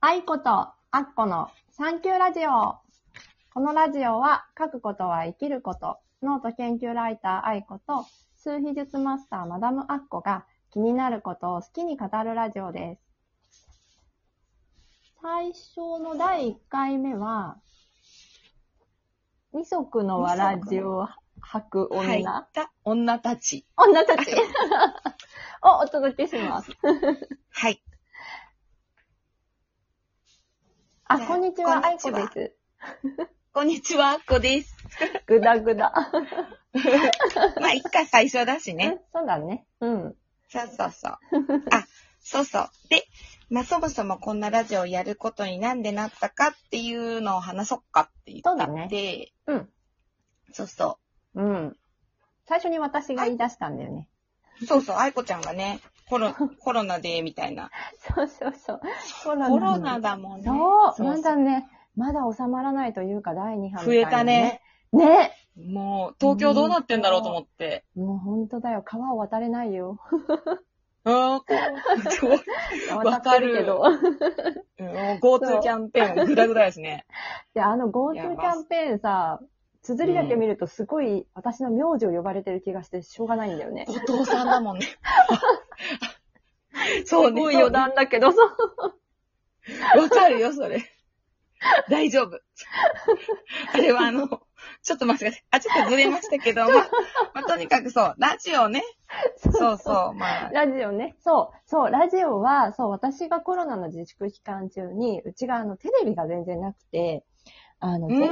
愛子とアッコのサンキューラジオ。このラジオは書くことは生きること、ノート研究ライター愛子と数秘術マスターマダムアッコが気になることを好きに語るラジオです。最初の第1回目は、二足のわらじを履く女、女たち。女たち をお届けします。はい。あ、こんにちは、愛子こんにちはです。こんにちは、あっこです。ぐだぐだ。まあ、一回最初だしね。うんそうだね。うん。そうそうそう。あ、そうそう。で、まあ、そもそもこんなラジオをやることになんでなったかっていうのを話そっかって言そうだねって、うん。そうそうん。最初に私が言い出したんだよね。う。そうそう、愛子ちゃんがね、コロ、コロナで、みたいな。そうそうそう。コロコロナだもんね。そう、そうまだね、まだ収まらないというか、第2波増えたね。ね。もう、東京どうなってんだろうと思って。ね。もう本当だよ。川を渡れないよ。ああ、こう、すごい。渡ってるけど。GoTo キャンペーン、ぐだぐだですね。で、あのい GoTo キやャンペーンさ、綴りだけ見るとすごい私の名字を呼ばれてる気がしてしょうがないんだよね。後藤さんだもんね。そうね。すごい余談だけど、そう。わかるよ、それ。大丈夫。あれはあの、ちょっと待ってください。あ、ちょっとずれましたけど、まあ、まあ、とにかくそう、ラジオね。そうそう、まあ、ラジオね。そう、そう、ラジオは、そう、私がコロナの自粛期間中に、うちがあの、テレビが全然なくて、あの、うん。全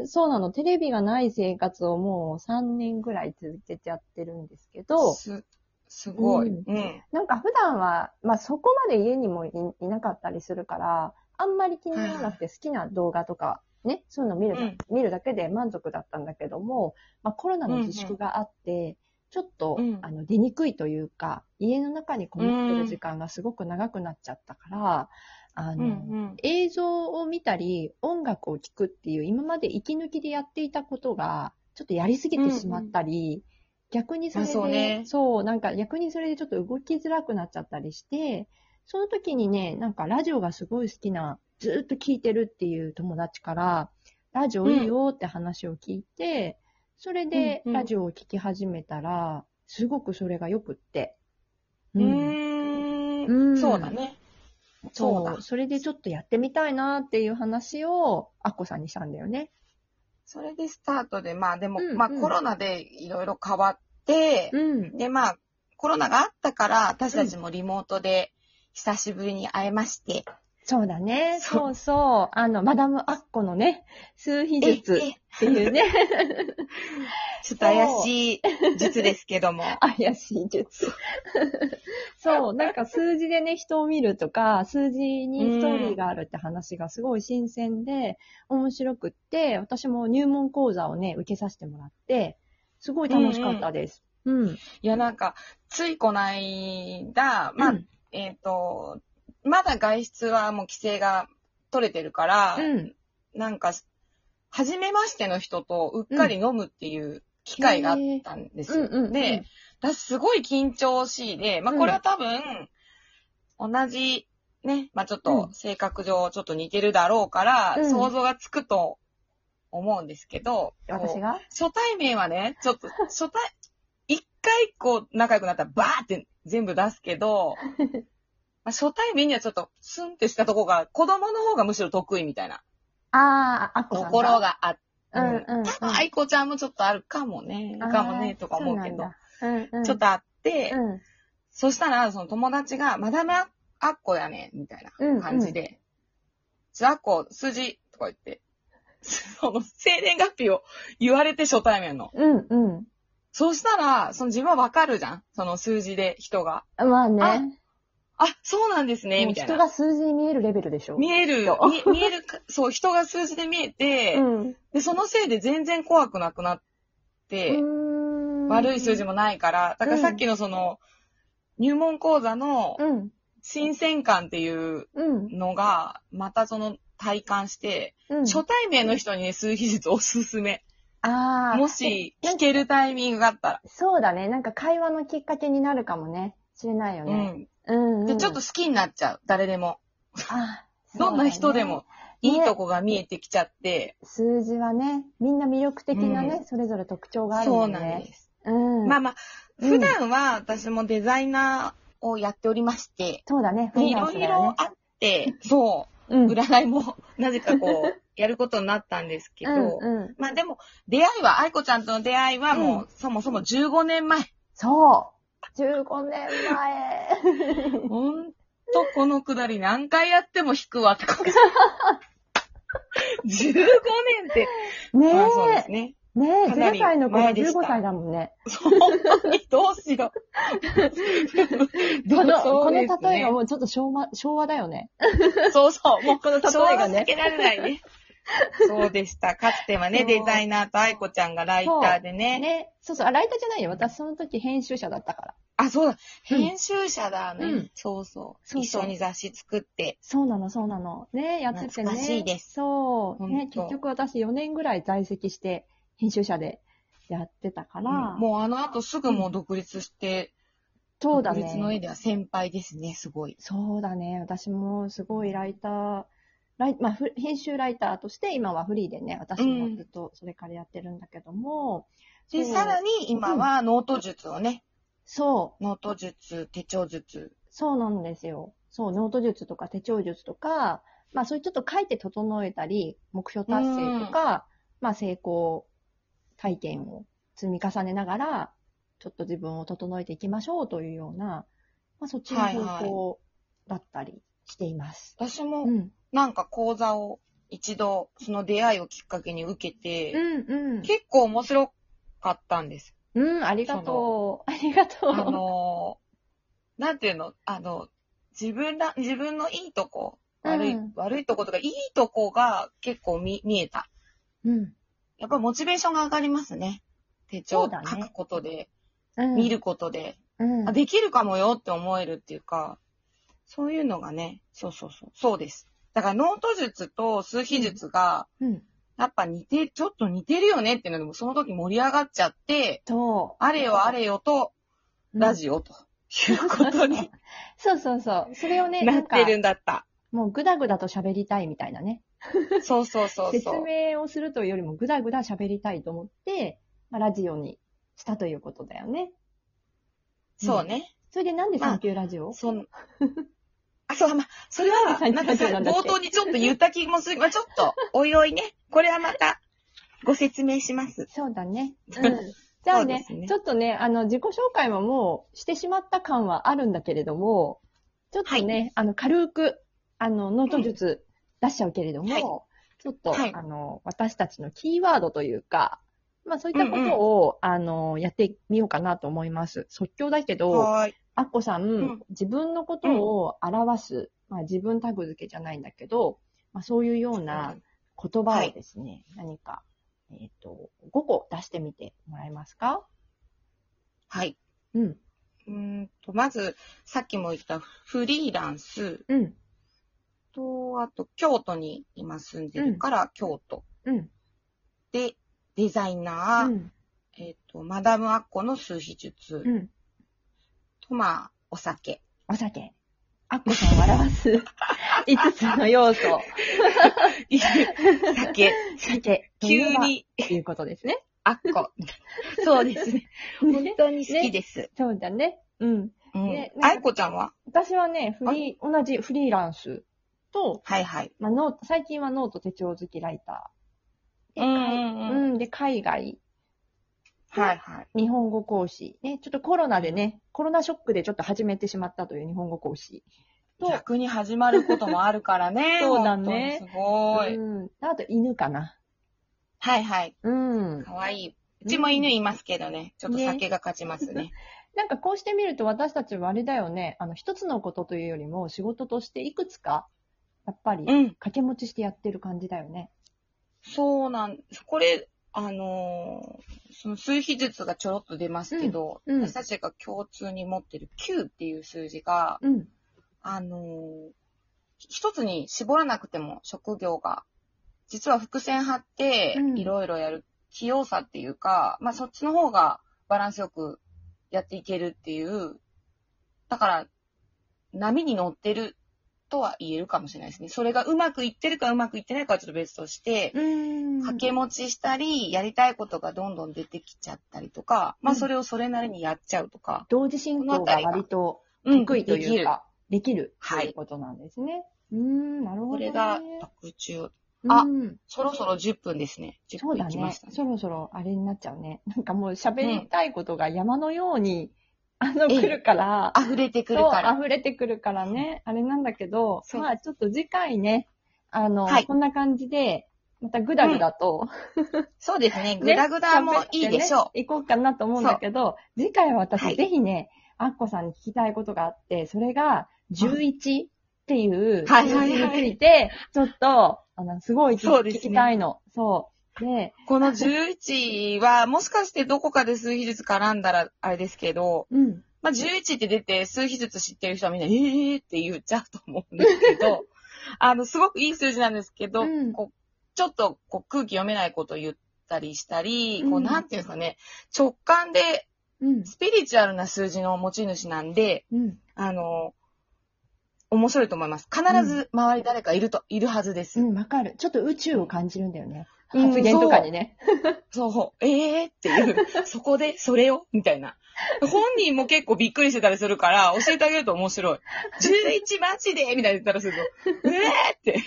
然、そうなの、テレビがない生活をもう3年ぐらい続けちゃってるんですけど、す、すごい。ううん。ん。なんか普段は、まあそこまで家にもいいなかったりするから、あんまり気にならなくて好きな動画とか、ね、そういうの見る見るだけで満足だったんだけども、まあコロナの自粛があって、ちょっと、うん。あの出にくいというか、家の中にこもってる時間がすごく長くなっちゃったから、あの、うんうん。映像を見たり、音楽を聴くっていう、今まで息抜きでやっていたことが、ちょっとやりすぎてしまったり、逆にそれで、あそうね。そうなんか逆にそれでちょっと動きづらくなっちゃったりして、その時にね、なんかラジオがすごい好きな、ずーっと聞いてるっていう友達から、ラジオいいよって話を聞いて、それでうんうんラジオを聞き始めたら、すごくそれが良くって。ううんーん。そうだね。そうだそう。。それでちょっとやってみたいなっていう話を、アッコさんにしたんだよね。それでスタートで、まあでも、うんうんまあコロナでいろいろ変わって、うん。で、まあ、コロナがあったから、私たちもリモートで久しぶりに会えまして。そうだね。そうそう。あの、マダムアッコのね、数秘術ええっていうね、ちょっと怪しい術ですけども。怪しい術。そう、なんか数字でね、人を見るとか、数字にストーリーがあるって話がすごい新鮮で、面白くって、私も入門講座をね、受けさせてもらって、すごい楽しかったです。うん。いや、なんか、ついこないだ、まあ、うんえっ、と、まだ外出はもう規制が取れてるから、うん。なんか、初めましての人とうっかり飲むっていう機会があったんですよ。うん。うん。うん。で、私すごい緊張しいで、まあこれは多分、同じ、ね、まあちょっうとん。性格上ちょっと似てるだろうから、うん。想像がつくと思うんですけど、こう私が？初対面はね、ちょっと、初対、一回こう仲良くなったらバーって全部出すけど、まあ初対面にはちょっとスンってしたとこが、子供の方がむしろ得意みたいなああ、アッコさんところ。があって、うんうんうん。多分愛子ちゃんもちょっとあるかもね、かもね、とか思うけど、そうなんだ。うんうん。ちょっとあって、うん。そしたら、その友達が、マダムアッコやねみたいな感じで、じゃあ、アッコ、数字とか言って、その、生年月日を言われて初対面の。うんうん。そうしたら、その自分はわかるじゃんその数字で人が。まあね。あ、そうなんですね、もうみたいな。人が数字に見えるレベルでしょ？見える人、見見えるか、そう、人が数字で見えて、うん。で、そのせいで全然怖くなくなって、悪い数字も。もないから、だからさっきのその、入門講座のうん。新鮮感っていううん。のが、またその体感して、うん。初対面の人にね、数秘術おすすめ。ああ。もし聞けるタイミングがあったら。そうだね。なんか会話のきっかけになるかもね。しれないよね。うん。うん、うん。で、ちょっと好きになっちゃう。誰でも。あどんな人でもいいとこが見えてきちゃって、数字はね、みんな魅力的なね、うそれぞれ特徴があるそうもんね。なんです。うん。まあまあ、うん普段は私もデザイナーをやっておりまして、そうだね、いろい。ろあって、そうう、ん。占いも なぜかこう、やることになったんですけど、うんうん。まあでも、出会いは、愛子ちゃんとの出会いはもう、うんそもそも15年前。そう。15年前。ほんと、このくだり何回やっても引くわって感じ。15年って、ねまあそうですえ。ね。ねえ、0かなり歳の子が前でした15歳だもんね。本当にどうしよう。この、この例えがもうちょっと昭和、昭和だよね。そうそう。もうこの例えがねけられないね。そうでした。かつてはね、デザイナーと愛子ちゃんがライターでね。ね。そうそう、あ、ライターじゃないよ。私その時編集者だったから。あ、そうだ。うん編集者だね。うんそうそうそうそう一緒に雑誌作って。そうなの、そうなの。ね、やっててね。懐かしいですそう。ね、結局私4年ぐらい在籍して、編集者でやってたから。もうあの後すぐもう独立して、そうだ独立の絵ね。では先輩ですね、すごい。そうだね。私もすごいライター、ライまあ、ふ編集ライターとして今はフリーでね、私もずっとそれからやってるんだけども。で、そうさらに今はノート術をね、そう。ノート術、手帳術。そうなんですよ。そう、ノート術とか手帳術とか、まあそういうちょっと書いて整えたり、目標達成とか、まあ成功体験を積み重ねながら、ちょっと自分を整えていきましょうというような、まあそっちの方向だったりしています。私もうん。なんか講座を一度、その出会いをきっかけに受けて、うんうん。結構面白かったんです。うん、ありがとう。ありがとう。あのー、なんていうの？あの、自分ら、自分のいいとこ、悪い、うん悪いとことか、いいとこが結構見、見えた。うん。やっぱモチベーションが上がりますね。手帳そうだね書くことで、うん。見ることで、うん。あ、できるかもよって思えるっていうか、そういうのがね、そうそうそう、そうです。だからノート術と数秘術が、うん。やっぱ似て、ちょっと似てるよねっていうのでもその時盛り上がっちゃって、そう。あれよあれよと、うんラジオということに そうそうそう。それをね、なってるんんだった。もうぐだぐだと喋りたいみたいなね。そうそうそう説そう。明をするというよりもぐだぐだ喋りたいと思って、まあ、ラジオにしたということだよね。そうね。それでなんでサンキューラジオ、そんあ、そう、まあ、それは、なんかさ、冒頭にちょっと言った気もする。まあ、ちょっと、おいおいね。これはまた、ご説明します。そうだね。うん。じゃあねねちょっとね、あの、自己紹介ももうしてしまった感はあるんだけれども、ちょっとね、あの、軽く、あの、ノート術出しちゃうけれども、はいちょっと、はいあの、私たちのキーワードというか、まあそういったことを、あの、やってみようかなと思います。即興だけど。アッコさん、ん。自分のことを表す、まあ自分タグ付けじゃないんだけど、まあそういうような言葉をですね、何か、えっ、と、5個出してみてもらえますか？はい。うん、うーんと、まず、さっきも言ったフリーランス。うん、と、あと、京都に今住んでるから、京都。うん、で、デザイナー、うん、えっ、と、マダムアッコの数秘術、うん。と、まあ、お酒。お酒。アッコさんを表す 5つの要素。酒。酒。急に、ということですね。アッコ。そうですね。本当に好きです。そうだね。うん。うんね。あいこちゃんは？私はね、フリー、同じフリーランスと、はいはい。まあ、ノート、最近はノート手帳好きライター。うんうん、で、海外、はいはい。日本語講師。ね、ちょっとコロナでね、コロナショックでちょっと始めてしまったという日本語講師。と、逆に始まることもあるからね。そうだねすごい。うん。あと、犬かな。はいはい。うん。かわいい。うちも犬いますけどね。ちょっと酒が勝ちますね。なんかこうしてみると私たちはあれだよね、あの、一つのことというよりも仕事としていくつか、やっぱり、うん。掛け持ちしてやってる感じだよね。そうなんこれ、あのーその数比術がちょろっと出ますけど、うんうん私たちが共通に持ってる9っていう数字が、うん。あのー一つに絞らなくても職業が、実は伏線張ってうんいろいろやる器用さっていうか、まあそっちの方がバランスよくやっていけるっていう、だから波に乗ってるとは言えるかもしれないですね。それがうまくいってるかうまくいってないかはちょっと別として、うん。掛け持ちしたり、やりたいことがどんどん出てきちゃったりとか、まあそれをそれなりにやっちゃうとか、同時進行が割とうん得意と。いうか、できるとはいいうことなんですね。うーん、なるほど、ね。これが特注。あうんそろそろ10分ですね。10分そうだねいきましたね。そろそろあれになっちゃうね。なんかもう喋りたいことが山のように、あの、ええ。来るから、溢れてくるそうから。溢れてくるからね、あれなんだけど、そう。まあちょっと次回ね、あの、はい。こんな感じで、またグダグダと、そうですね。ねグダグダもいいでしょう。喋ってね行こうかなと思うんだけど、次回は私、はい。ぜひね、アッコさんに聞きたいことがあって、それが11っていうはいはいについて、ちょっと、あの、すごい聞そうですね。聞きたいの。そう。で、この11は、もしかしてどこかで数比術絡んだらあれですけど、うん。まあ、11って出て数比術知ってる人はみんな、えーって言っちゃうと思うんですけど、あの、すごくいい数字なんですけど、うんこうちょっとこう空気読めないこと言ったりしたり、こううんなんていうんですかね、直感でうん。スピリチュアルな数字の持ち主なんで、うん。あの、面白いと思います。必ず周り誰かいると、いるはずです。うん、わかる。ちょっと宇宙を感じるんだよね。うん発言とかにね。そう、えー？っていう、そこで、それを？みたいな。本人も結構びっくりしてたりするから、教えてあげると面白い。11マジで？みたいな言ったらすると、えー？って。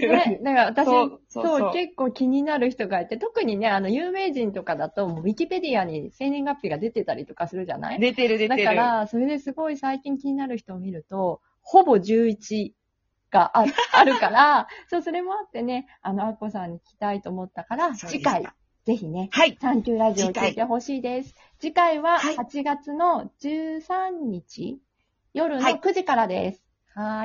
ね、だから私、そそううそう。そう結構気になる人がいて、特にね、あの、有名人とかだと、ウィキペディアに生年月日が出てたりとかするじゃない？出てる出てる。だから、それですごい最近気になる人を見ると、ほぼ11がああるから、そう、それもあってね、あの、アッコさんに聞きたいと思ったから、次回、ぜひね、はい。サンキューラジオを聞いてほしいです。次回ははい8月の13日、夜のはい9時からです。はーい